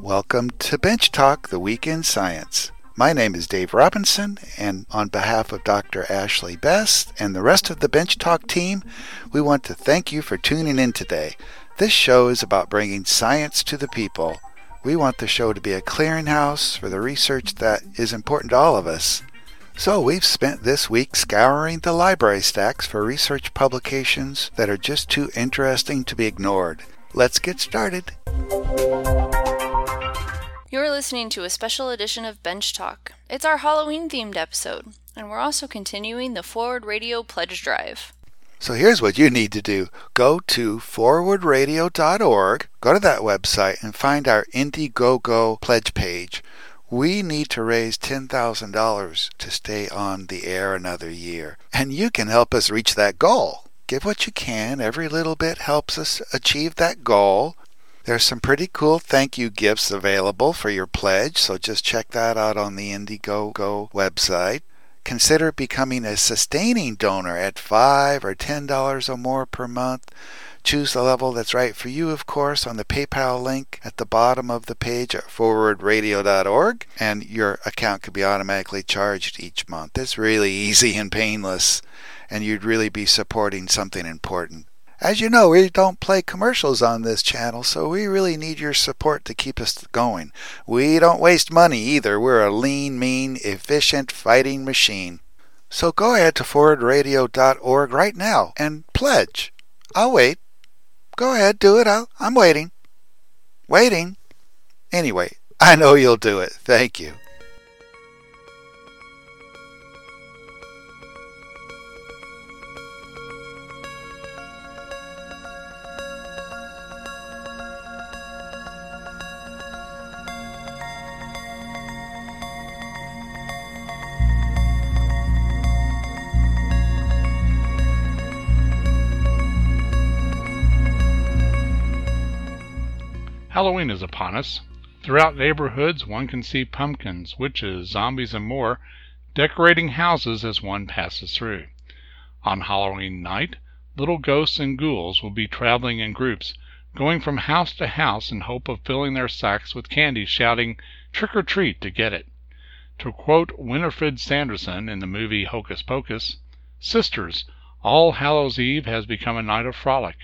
Welcome to Bench Talk, the Week in Science. My name is Dave Robinson, and on behalf of Dr. Ashley Best and the rest of the Bench Talk team, we want to thank you for tuning in today. This show is about bringing science to the people. We want the show to be a clearinghouse for the research that is important to all of us. So we've spent this week scouring the library stacks for research publications that are just too interesting to be ignored. Let's get started. You're listening to a special edition of Bench Talk. It's our Halloween themed episode, and we're also continuing the Forward Radio Pledge Drive. So here's what you need to do go to forwardradio.org, go to that website, and find our Indiegogo pledge page. We need to raise $10,000 to stay on the air another year, and you can help us reach that goal. Give what you can, every little bit helps us achieve that goal. There's some pretty cool thank you gifts available for your pledge, so just check that out on the Indiegogo website. Consider becoming a sustaining donor at 5 or $10 or more per month. Choose the level that's right for you, of course, on the PayPal link at the bottom of the page at forwardradio.org, and your account could be automatically charged each month. It's really easy and painless, and you'd really be supporting something important. As you know, we don't play commercials on this channel, so we really need your support to keep us going. We don't waste money either. We're a lean, mean, efficient fighting machine. So go ahead to forwardradio.org right now and pledge. I'll wait. Go ahead, do it. I'll, I'm waiting. Waiting. Anyway, I know you'll do it. Thank you. Is upon us. Throughout neighborhoods one can see pumpkins, witches, zombies, and more decorating houses as one passes through. On Halloween night, little ghosts and ghouls will be traveling in groups, going from house to house in hope of filling their sacks with candy, shouting, Trick or treat to get it. To quote Winifred Sanderson in the movie Hocus Pocus, Sisters, All Hallows Eve has become a night of frolic,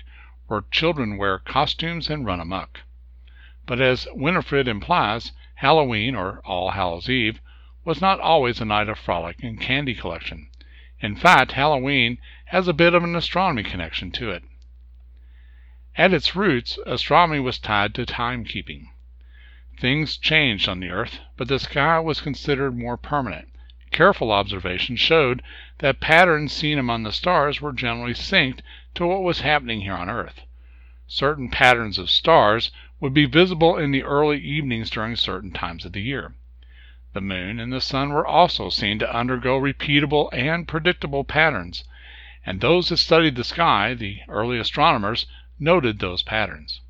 where children wear costumes and run amuck. But as Winifred implies, Halloween, or All Hallows Eve, was not always a night of frolic and candy collection. In fact, Halloween has a bit of an astronomy connection to it. At its roots, astronomy was tied to timekeeping. Things changed on the earth, but the sky was considered more permanent. Careful observation showed that patterns seen among the stars were generally synced to what was happening here on earth. Certain patterns of stars would be visible in the early evenings during certain times of the year. The moon and the sun were also seen to undergo repeatable and predictable patterns, and those that studied the sky, the early astronomers, noted those patterns.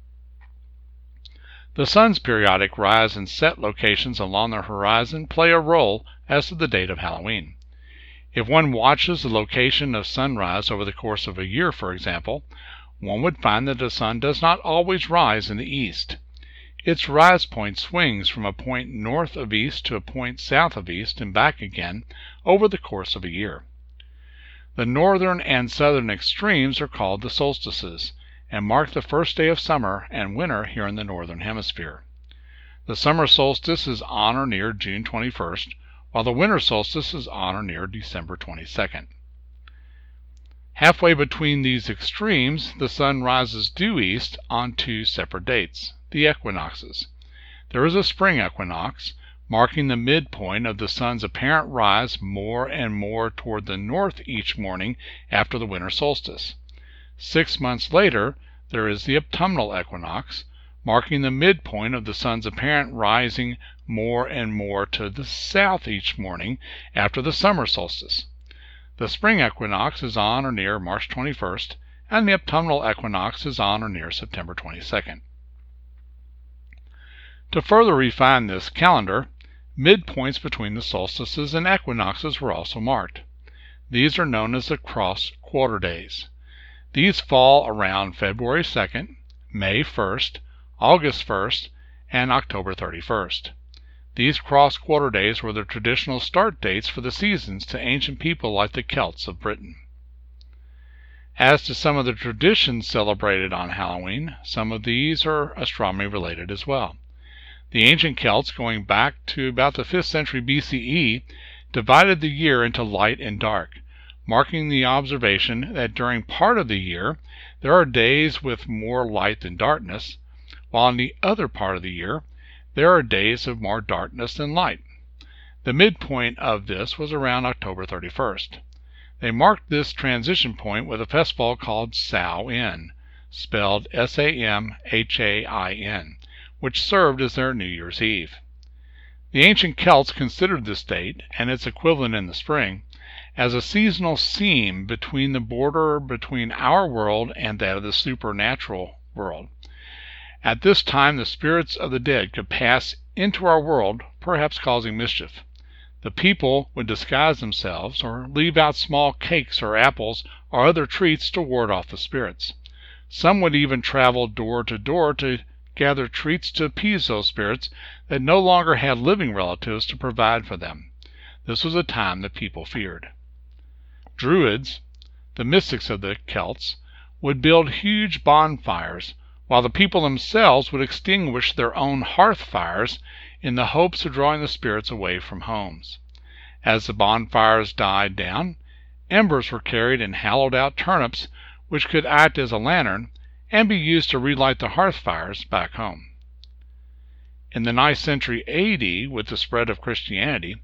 The sun's periodic rise and set locations along the horizon play a role as to the date of Halloween. If one watches the location of sunrise over the course of a year, for example, one would find that the sun does not always rise in the east. Its rise point swings from a point north of east to a point south of east and back again over the course of a year. The northern and southern extremes are called the solstices, and mark the first day of summer and winter here in the northern hemisphere. The summer solstice is on or near June 21st, while the winter solstice is on or near December 22nd. Halfway between these extremes the sun rises due east on two separate dates, the equinoxes. There is a spring equinox, marking the midpoint of the sun's apparent rise more and more toward the north each morning after the winter solstice. Six months later there is the autumnal equinox, marking the midpoint of the sun's apparent rising more and more to the south each morning after the summer solstice. The spring equinox is on or near March 21st, and the autumnal equinox is on or near September 22nd. To further refine this calendar, midpoints between the solstices and equinoxes were also marked. These are known as the cross quarter days. These fall around February 2nd, May 1st, August 1st, and October 31st. These cross quarter days were the traditional start dates for the seasons to ancient people like the Celts of Britain. As to some of the traditions celebrated on Halloween, some of these are astronomy related as well. The ancient Celts, going back to about the 5th century BCE, divided the year into light and dark, marking the observation that during part of the year there are days with more light than darkness, while in the other part of the year there are days of more darkness than light. The midpoint of this was around October 31st. They marked this transition point with a festival called Samhain, spelled S A M H A I N, which served as their New Year's Eve. The ancient Celts considered this date, and its equivalent in the spring, as a seasonal seam between the border between our world and that of the supernatural world. At this time the spirits of the dead could pass into our world, perhaps causing mischief. The people would disguise themselves, or leave out small cakes or apples or other treats to ward off the spirits. Some would even travel door to door to gather treats to appease those spirits that no longer had living relatives to provide for them. This was a time that people feared. Druids, the mystics of the Celts, would build huge bonfires while the people themselves would extinguish their own hearth fires in the hopes of drawing the spirits away from homes. As the bonfires died down, embers were carried in hollowed out turnips which could act as a lantern and be used to relight the hearth fires back home. In the ninth century AD, with the spread of Christianity,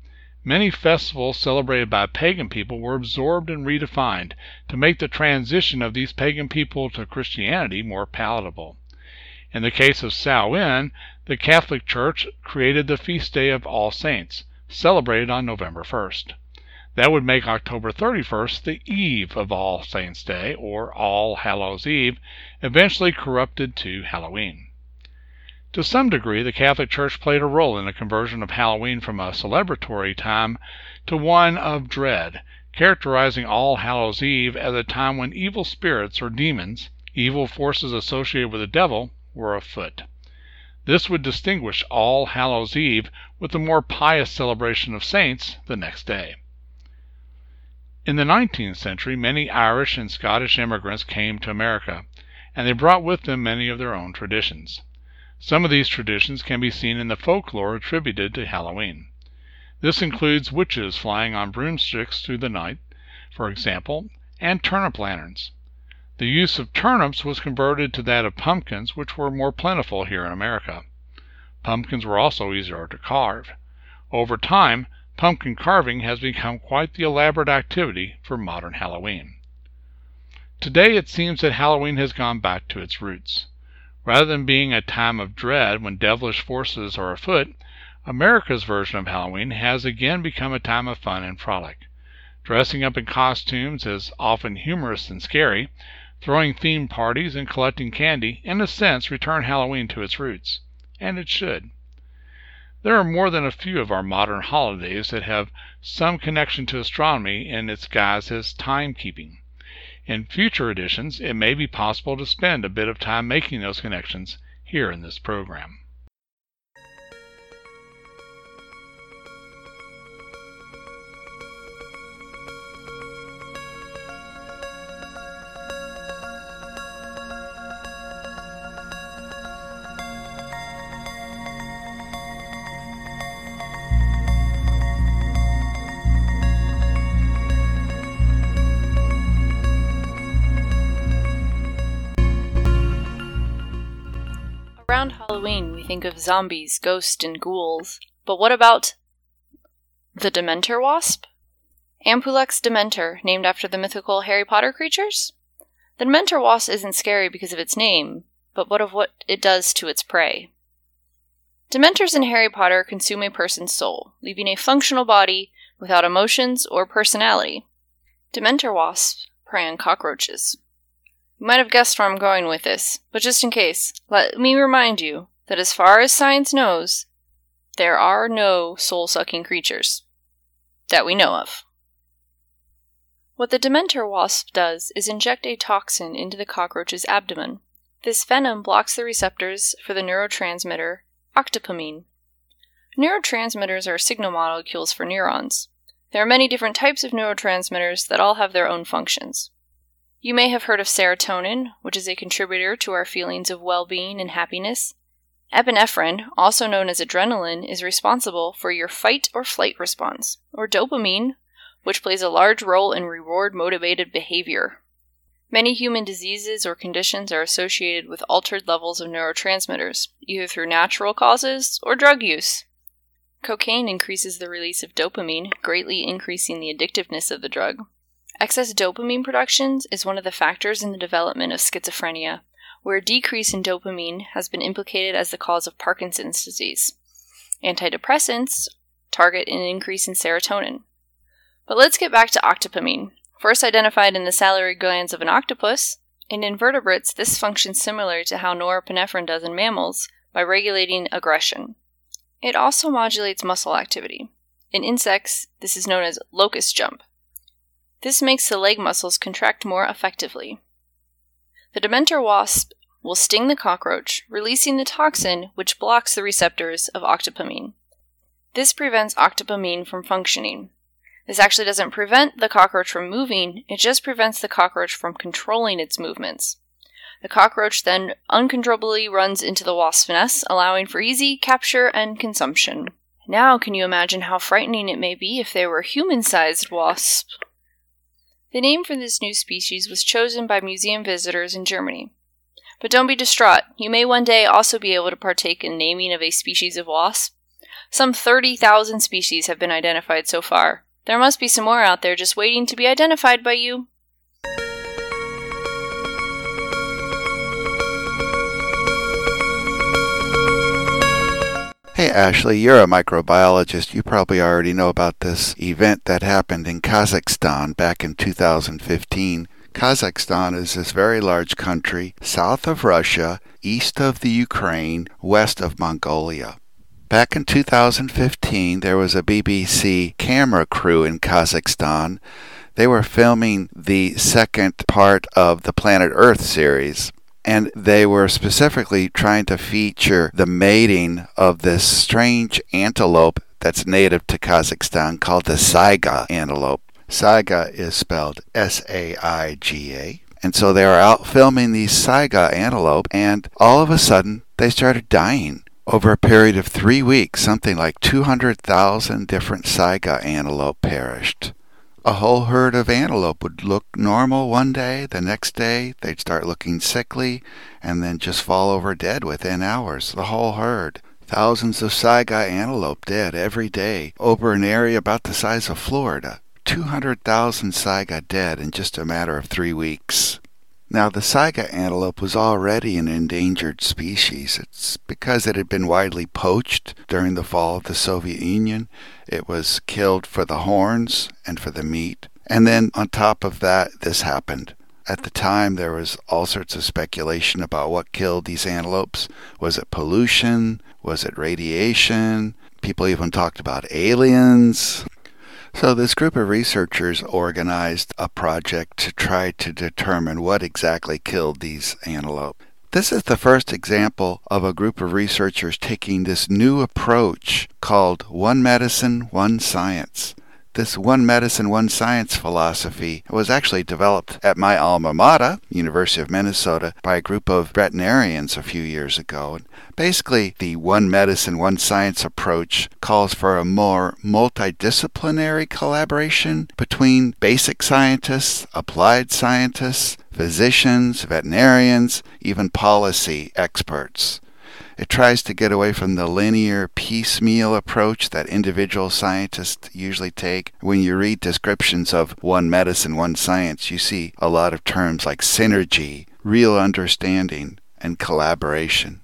many festivals celebrated by pagan people were absorbed and redefined to make the transition of these pagan people to Christianity more palatable. In the case of Samhain, the Catholic Church created the feast day of All Saints, celebrated on November 1st. That would make October 31st the eve of All Saints' Day, or All Hallows' Eve, eventually corrupted to Halloween. To some degree, the Catholic Church played a role in the conversion of Halloween from a celebratory time to one of dread, characterizing All Hallows' Eve as a time when evil spirits or demons, evil forces associated with the devil, were afoot. This would distinguish All Hallows' Eve with the more pious celebration of saints the next day. In the nineteenth century many Irish and Scottish immigrants came to America, and they brought with them many of their own traditions. Some of these traditions can be seen in the folklore attributed to Halloween. This includes witches flying on broomsticks through the night, for example, and turnip lanterns. The use of turnips was converted to that of pumpkins, which were more plentiful here in America. Pumpkins were also easier to carve. Over time, pumpkin carving has become quite the elaborate activity for modern Halloween. Today it seems that Halloween has gone back to its roots. Rather than being a time of dread when devilish forces are afoot, America's version of Halloween has again become a time of fun and frolic. Dressing up in costumes is often humorous and scary. Throwing themed parties and collecting candy, in a sense, return Halloween to its roots. And it should. There are more than a few of our modern holidays that have some connection to astronomy in its guise as timekeeping. In future editions, it may be possible to spend a bit of time making those connections here in this program. Halloween, we think of zombies, ghosts, and ghouls. But what about the Dementor wasp? Ampulex dementor, named after the mythical Harry Potter creatures? The Dementor wasp isn't scary because of its name, but what of what it does to its prey? Dementors in Harry Potter consume a person's soul, leaving a functional body without emotions or personality. Dementor wasps prey on cockroaches. You might have guessed where I'm going with this, but just in case, let me remind you that as far as science knows, there are no soul sucking creatures. That we know of. What the Dementor wasp does is inject a toxin into the cockroach's abdomen. This venom blocks the receptors for the neurotransmitter octopamine. Neurotransmitters are signal molecules for neurons. There are many different types of neurotransmitters that all have their own functions. You may have heard of serotonin, which is a contributor to our feelings of well being and happiness. Epinephrine, also known as adrenaline, is responsible for your fight or flight response, or dopamine, which plays a large role in reward motivated behavior. Many human diseases or conditions are associated with altered levels of neurotransmitters, either through natural causes or drug use. Cocaine increases the release of dopamine, greatly increasing the addictiveness of the drug. Excess dopamine production is one of the factors in the development of schizophrenia, where a decrease in dopamine has been implicated as the cause of Parkinson's disease. Antidepressants target an increase in serotonin. But let's get back to octopamine. First identified in the salivary glands of an octopus, in invertebrates, this functions similar to how norepinephrine does in mammals by regulating aggression. It also modulates muscle activity. In insects, this is known as locust jump. This makes the leg muscles contract more effectively. The Dementor wasp will sting the cockroach, releasing the toxin which blocks the receptors of octopamine. This prevents octopamine from functioning. This actually doesn't prevent the cockroach from moving, it just prevents the cockroach from controlling its movements. The cockroach then uncontrollably runs into the wasp's nest, allowing for easy capture and consumption. Now, can you imagine how frightening it may be if they were human sized wasp? The name for this new species was chosen by museum visitors in Germany. But don't be distraught, you may one day also be able to partake in naming of a species of wasp. Some 30,000 species have been identified so far. There must be some more out there just waiting to be identified by you. Hey Ashley, you're a microbiologist. You probably already know about this event that happened in Kazakhstan back in 2015. Kazakhstan is this very large country south of Russia, east of the Ukraine, west of Mongolia. Back in 2015, there was a BBC camera crew in Kazakhstan. They were filming the second part of the Planet Earth series and they were specifically trying to feature the mating of this strange antelope that's native to Kazakhstan called the saiga antelope. Saiga is spelled S A I G A. And so they were out filming these saiga antelope, and all of a sudden they started dying. Over a period of three weeks, something like 200,000 different saiga antelope perished a whole herd of antelope would look normal one day, the next day they'd start looking sickly, and then just fall over dead within hours, the whole herd. Thousands of saiga antelope dead every day over an area about the size of Florida. 200,000 saiga dead in just a matter of three weeks. Now, the saiga antelope was already an endangered species. It's because it had been widely poached during the fall of the Soviet Union. It was killed for the horns and for the meat. And then on top of that, this happened. At the time, there was all sorts of speculation about what killed these antelopes. Was it pollution? Was it radiation? People even talked about aliens. So, this group of researchers organized a project to try to determine what exactly killed these antelope. This is the first example of a group of researchers taking this new approach called One Medicine, One Science. This one medicine, one science philosophy was actually developed at my alma mater, University of Minnesota, by a group of veterinarians a few years ago. Basically, the one medicine, one science approach calls for a more multidisciplinary collaboration between basic scientists, applied scientists, physicians, veterinarians, even policy experts. It tries to get away from the linear, piecemeal approach that individual scientists usually take. When you read descriptions of one medicine, one science, you see a lot of terms like synergy, real understanding, and collaboration.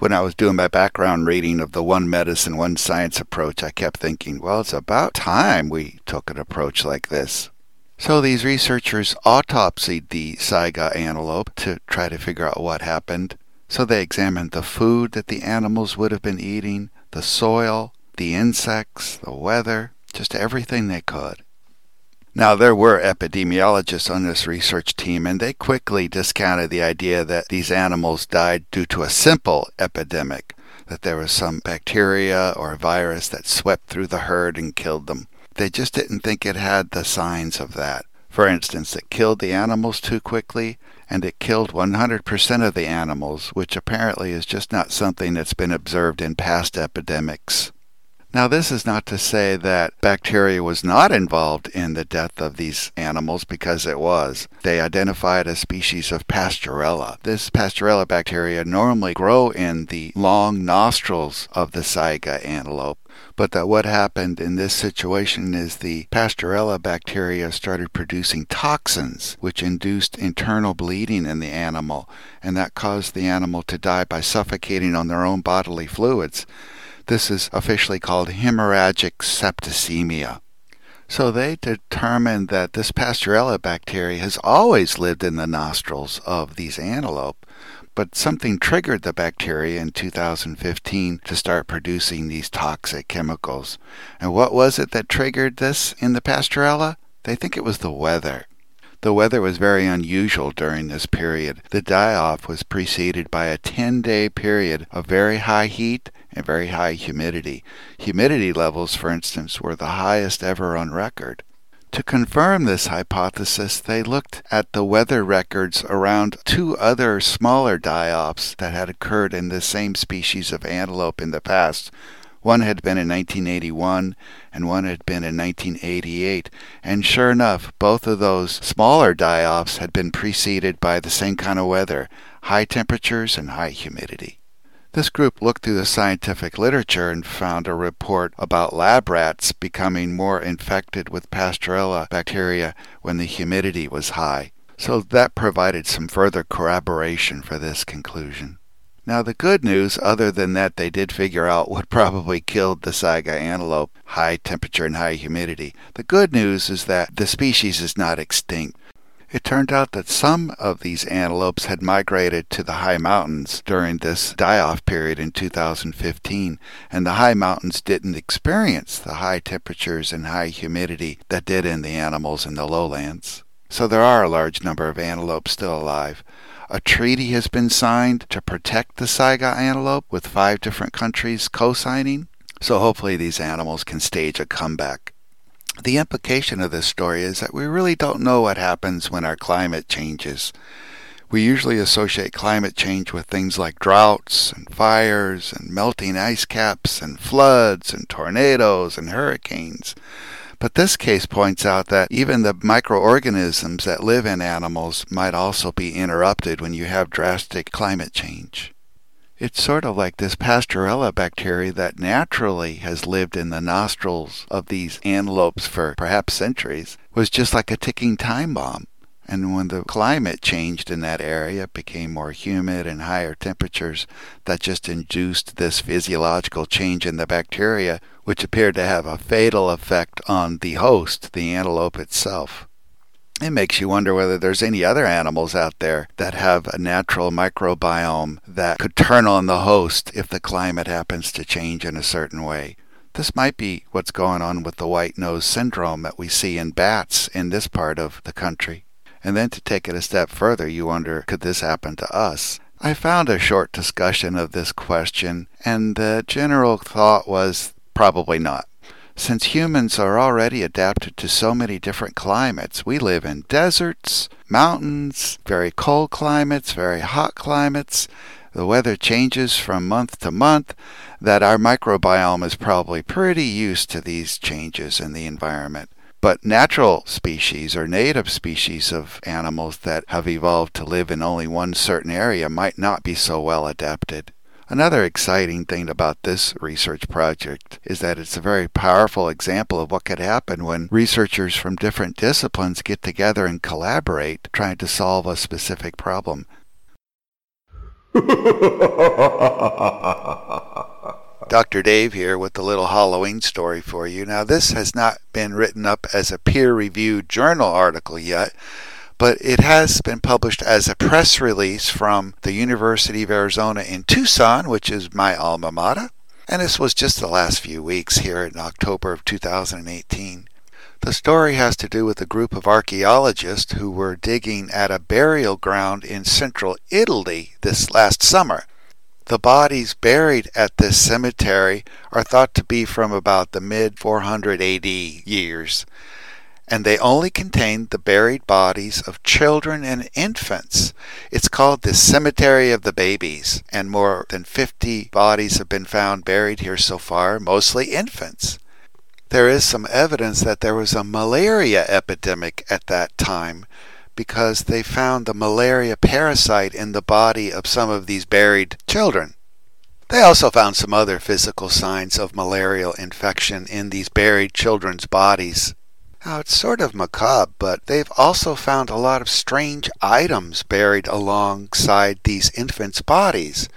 When I was doing my background reading of the one medicine, one science approach, I kept thinking, well, it's about time we took an approach like this. So these researchers autopsied the saiga antelope to try to figure out what happened. So they examined the food that the animals would have been eating, the soil, the insects, the weather, just everything they could. Now, there were epidemiologists on this research team, and they quickly discounted the idea that these animals died due to a simple epidemic. that there was some bacteria or virus that swept through the herd and killed them. They just didn't think it had the signs of that. For instance, it killed the animals too quickly, and it killed 100% of the animals, which apparently is just not something that's been observed in past epidemics. Now, this is not to say that bacteria was not involved in the death of these animals, because it was. They identified a species of Pasteurella. This Pasteurella bacteria normally grow in the long nostrils of the saiga antelope, but that what happened in this situation is the Pasteurella bacteria started producing toxins, which induced internal bleeding in the animal, and that caused the animal to die by suffocating on their own bodily fluids. This is officially called hemorrhagic septicemia. So they determined that this Pasteurella bacteria has always lived in the nostrils of these antelope, but something triggered the bacteria in 2015 to start producing these toxic chemicals. And what was it that triggered this in the Pasteurella? They think it was the weather. The weather was very unusual during this period. The die off was preceded by a 10 day period of very high heat and very high humidity. Humidity levels, for instance, were the highest ever on record. To confirm this hypothesis, they looked at the weather records around two other smaller die offs that had occurred in the same species of antelope in the past. One had been in 1981 and one had been in 1988. And sure enough, both of those smaller die offs had been preceded by the same kind of weather high temperatures and high humidity. This group looked through the scientific literature and found a report about lab rats becoming more infected with Pasteurella bacteria when the humidity was high. So that provided some further corroboration for this conclusion. Now, the good news, other than that they did figure out what probably killed the saiga antelope high temperature and high humidity, the good news is that the species is not extinct. It turned out that some of these antelopes had migrated to the high mountains during this die off period in 2015, and the high mountains didn't experience the high temperatures and high humidity that did in the animals in the lowlands. So there are a large number of antelopes still alive. A treaty has been signed to protect the saiga antelope with five different countries co signing. So hopefully these animals can stage a comeback. The implication of this story is that we really don't know what happens when our climate changes. We usually associate climate change with things like droughts and fires and melting ice caps and floods and tornadoes and hurricanes. But this case points out that even the microorganisms that live in animals might also be interrupted when you have drastic climate change. It's sort of like this Pasteurella bacteria that naturally has lived in the nostrils of these antelopes for perhaps centuries was just like a ticking time bomb. And when the climate changed in that area, it became more humid and higher temperatures, that just induced this physiological change in the bacteria, which appeared to have a fatal effect on the host, the antelope itself. It makes you wonder whether there's any other animals out there that have a natural microbiome that could turn on the host if the climate happens to change in a certain way. This might be what's going on with the white nose syndrome that we see in bats in this part of the country. And then to take it a step further, you wonder could this happen to us? I found a short discussion of this question, and the general thought was probably not. Since humans are already adapted to so many different climates, we live in deserts, mountains, very cold climates, very hot climates. The weather changes from month to month, that our microbiome is probably pretty used to these changes in the environment. But natural species or native species of animals that have evolved to live in only one certain area might not be so well adapted. Another exciting thing about this research project is that it's a very powerful example of what could happen when researchers from different disciplines get together and collaborate trying to solve a specific problem. Dr. Dave here with a little Halloween story for you. Now, this has not been written up as a peer reviewed journal article yet, but it has been published as a press release from the University of Arizona in Tucson, which is my alma mater. And this was just the last few weeks here in October of 2018. The story has to do with a group of archaeologists who were digging at a burial ground in central Italy this last summer. The bodies buried at this cemetery are thought to be from about the mid 400 AD years, and they only contain the buried bodies of children and infants. It's called the Cemetery of the Babies, and more than 50 bodies have been found buried here so far, mostly infants. There is some evidence that there was a malaria epidemic at that time because they found the malaria parasite in the body of some of these buried children. They also found some other physical signs of malarial infection in these buried children's bodies. Now, it's sort of macabre, but they've also found a lot of strange items buried alongside these infants' bodies.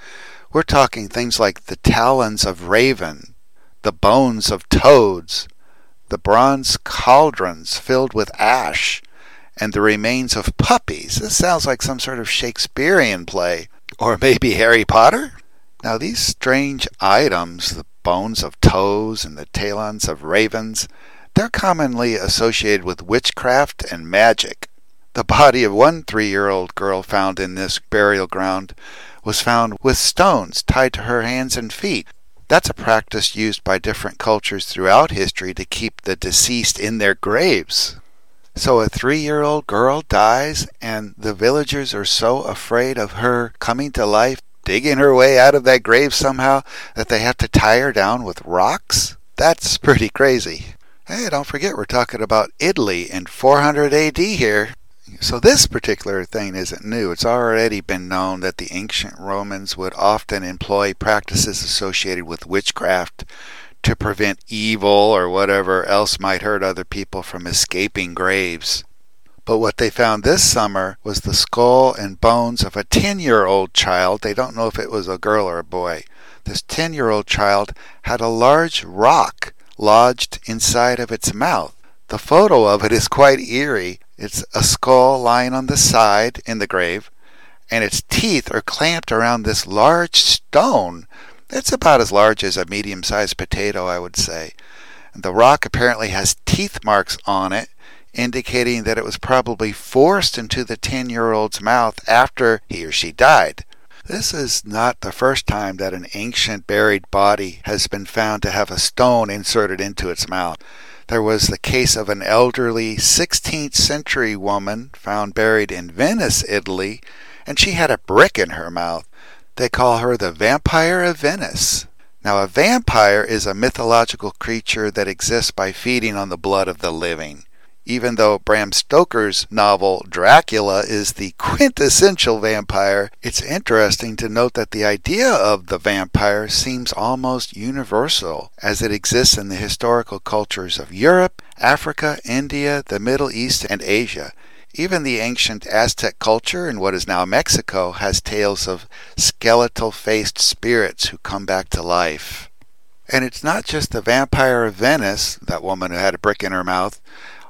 We're talking things like the talons of raven, the bones of toads, the bronze cauldrons filled with ash, and the remains of puppies. This sounds like some sort of Shakespearean play. Or maybe Harry Potter? Now, these strange items, the bones of toads and the talons of ravens, they're commonly associated with witchcraft and magic. The body of one three year old girl found in this burial ground was found with stones tied to her hands and feet. That's a practice used by different cultures throughout history to keep the deceased in their graves. So a three year old girl dies, and the villagers are so afraid of her coming to life, digging her way out of that grave somehow, that they have to tie her down with rocks? That's pretty crazy. Hey, don't forget we're talking about Italy in 400 AD here. So this particular thing isn't new. It's already been known that the ancient Romans would often employ practices associated with witchcraft to prevent evil or whatever else might hurt other people from escaping graves. But what they found this summer was the skull and bones of a 10 year old child. They don't know if it was a girl or a boy. This 10 year old child had a large rock lodged inside of its mouth. The photo of it is quite eerie. It's a skull lying on the side in the grave, and its teeth are clamped around this large stone it's about as large as a medium sized potato, I would say. The rock apparently has teeth marks on it, indicating that it was probably forced into the 10 year old's mouth after he or she died. This is not the first time that an ancient buried body has been found to have a stone inserted into its mouth. There was the case of an elderly 16th century woman found buried in Venice, Italy, and she had a brick in her mouth. They call her the Vampire of Venice. Now, a vampire is a mythological creature that exists by feeding on the blood of the living. Even though Bram Stoker's novel Dracula is the quintessential vampire, it's interesting to note that the idea of the vampire seems almost universal, as it exists in the historical cultures of Europe, Africa, India, the Middle East, and Asia. Even the ancient Aztec culture in what is now Mexico has tales of skeletal faced spirits who come back to life. And it's not just the vampire of Venice, that woman who had a brick in her mouth,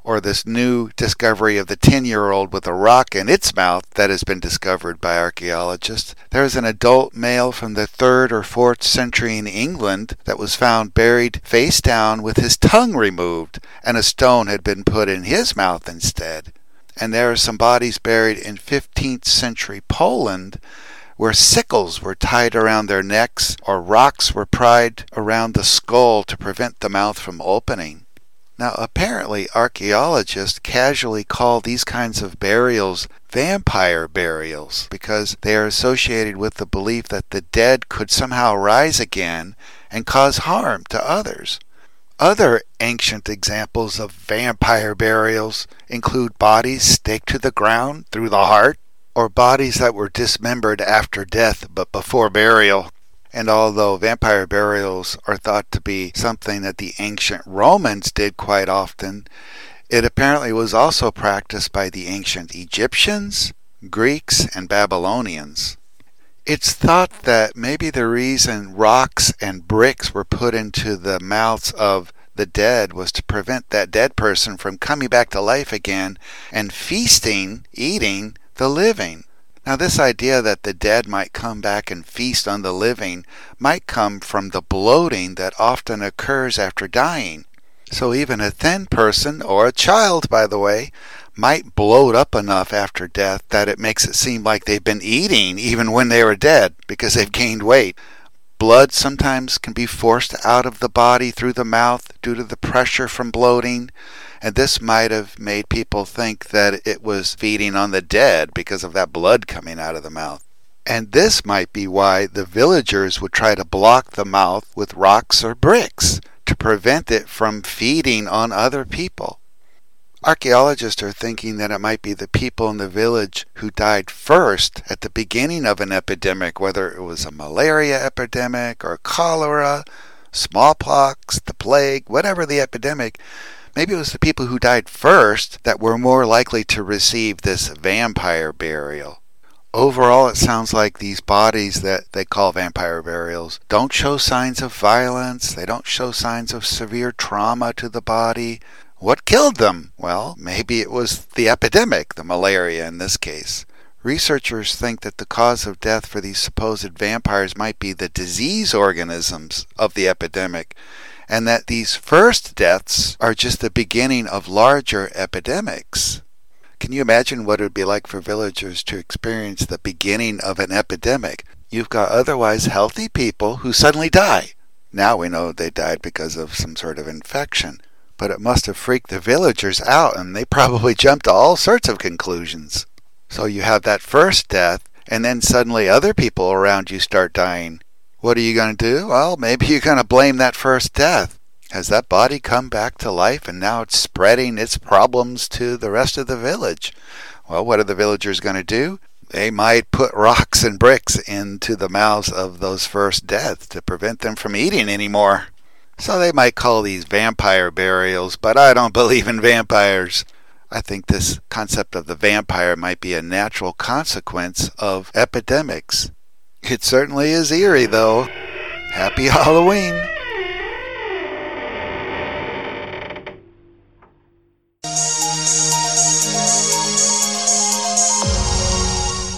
or this new discovery of the 10 year old with a rock in its mouth that has been discovered by archaeologists. There's an adult male from the 3rd or 4th century in England that was found buried face down with his tongue removed, and a stone had been put in his mouth instead and there are some bodies buried in 15th century Poland where sickles were tied around their necks or rocks were pried around the skull to prevent the mouth from opening. Now, apparently, archaeologists casually call these kinds of burials vampire burials because they are associated with the belief that the dead could somehow rise again and cause harm to others. Other ancient examples of vampire burials include bodies staked to the ground through the heart, or bodies that were dismembered after death but before burial. And although vampire burials are thought to be something that the ancient Romans did quite often, it apparently was also practiced by the ancient Egyptians, Greeks, and Babylonians. It's thought that maybe the reason rocks and bricks were put into the mouths of the dead was to prevent that dead person from coming back to life again and feasting, eating the living. Now, this idea that the dead might come back and feast on the living might come from the bloating that often occurs after dying. So, even a thin person, or a child, by the way, might bloat up enough after death that it makes it seem like they've been eating even when they were dead because they've gained weight. Blood sometimes can be forced out of the body through the mouth due to the pressure from bloating, and this might have made people think that it was feeding on the dead because of that blood coming out of the mouth. And this might be why the villagers would try to block the mouth with rocks or bricks to prevent it from feeding on other people. Archaeologists are thinking that it might be the people in the village who died first at the beginning of an epidemic, whether it was a malaria epidemic or cholera, smallpox, the plague, whatever the epidemic. Maybe it was the people who died first that were more likely to receive this vampire burial. Overall, it sounds like these bodies that they call vampire burials don't show signs of violence, they don't show signs of severe trauma to the body. What killed them? Well, maybe it was the epidemic, the malaria in this case. Researchers think that the cause of death for these supposed vampires might be the disease organisms of the epidemic, and that these first deaths are just the beginning of larger epidemics. Can you imagine what it would be like for villagers to experience the beginning of an epidemic? You've got otherwise healthy people who suddenly die. Now we know they died because of some sort of infection but it must have freaked the villagers out and they probably jumped to all sorts of conclusions. So you have that first death, and then suddenly other people around you start dying. What are you going to do? Well, maybe you're going to blame that first death. Has that body come back to life and now it's spreading its problems to the rest of the village? Well, what are the villagers going to do? They might put rocks and bricks into the mouths of those first deaths to prevent them from eating anymore. So they might call these vampire burials, but I don't believe in vampires. I think this concept of the vampire might be a natural consequence of epidemics. It certainly is eerie, though. Happy Halloween!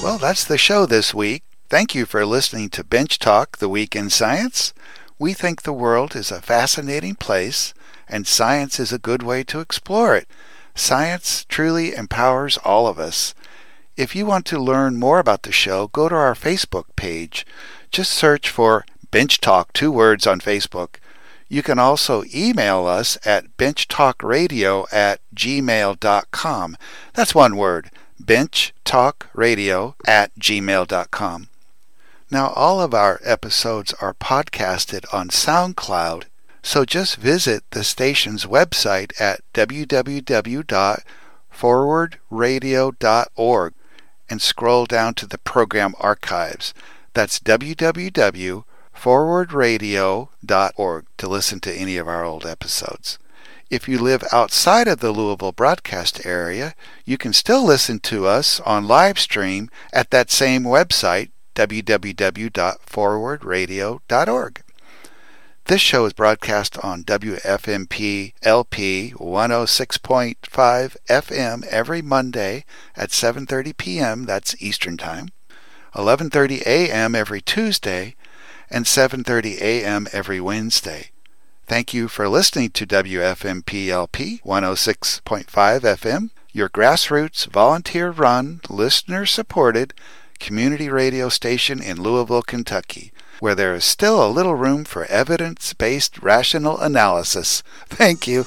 Well, that's the show this week. Thank you for listening to Bench Talk, the Week in Science. We think the world is a fascinating place, and science is a good way to explore it. Science truly empowers all of us. If you want to learn more about the show, go to our Facebook page. Just search for Bench Talk, two words on Facebook. You can also email us at benchtalkradio at gmail.com. That's one word, benchtalkradio at gmail.com. Now, all of our episodes are podcasted on SoundCloud, so just visit the station's website at www.forwardradio.org and scroll down to the program archives. That's www.forwardradio.org to listen to any of our old episodes. If you live outside of the Louisville broadcast area, you can still listen to us on live stream at that same website, www.forwardradio.org. This show is broadcast on WFMP LP 106.5 FM every Monday at 7:30 p.m. that's Eastern Time, 11:30 a.m. every Tuesday, and 7:30 a.m. every Wednesday. Thank you for listening to WFMP LP 106.5 FM, your grassroots volunteer run, listener supported community radio station in Louisville, Kentucky, where there is still a little room for evidence based rational analysis. Thank you.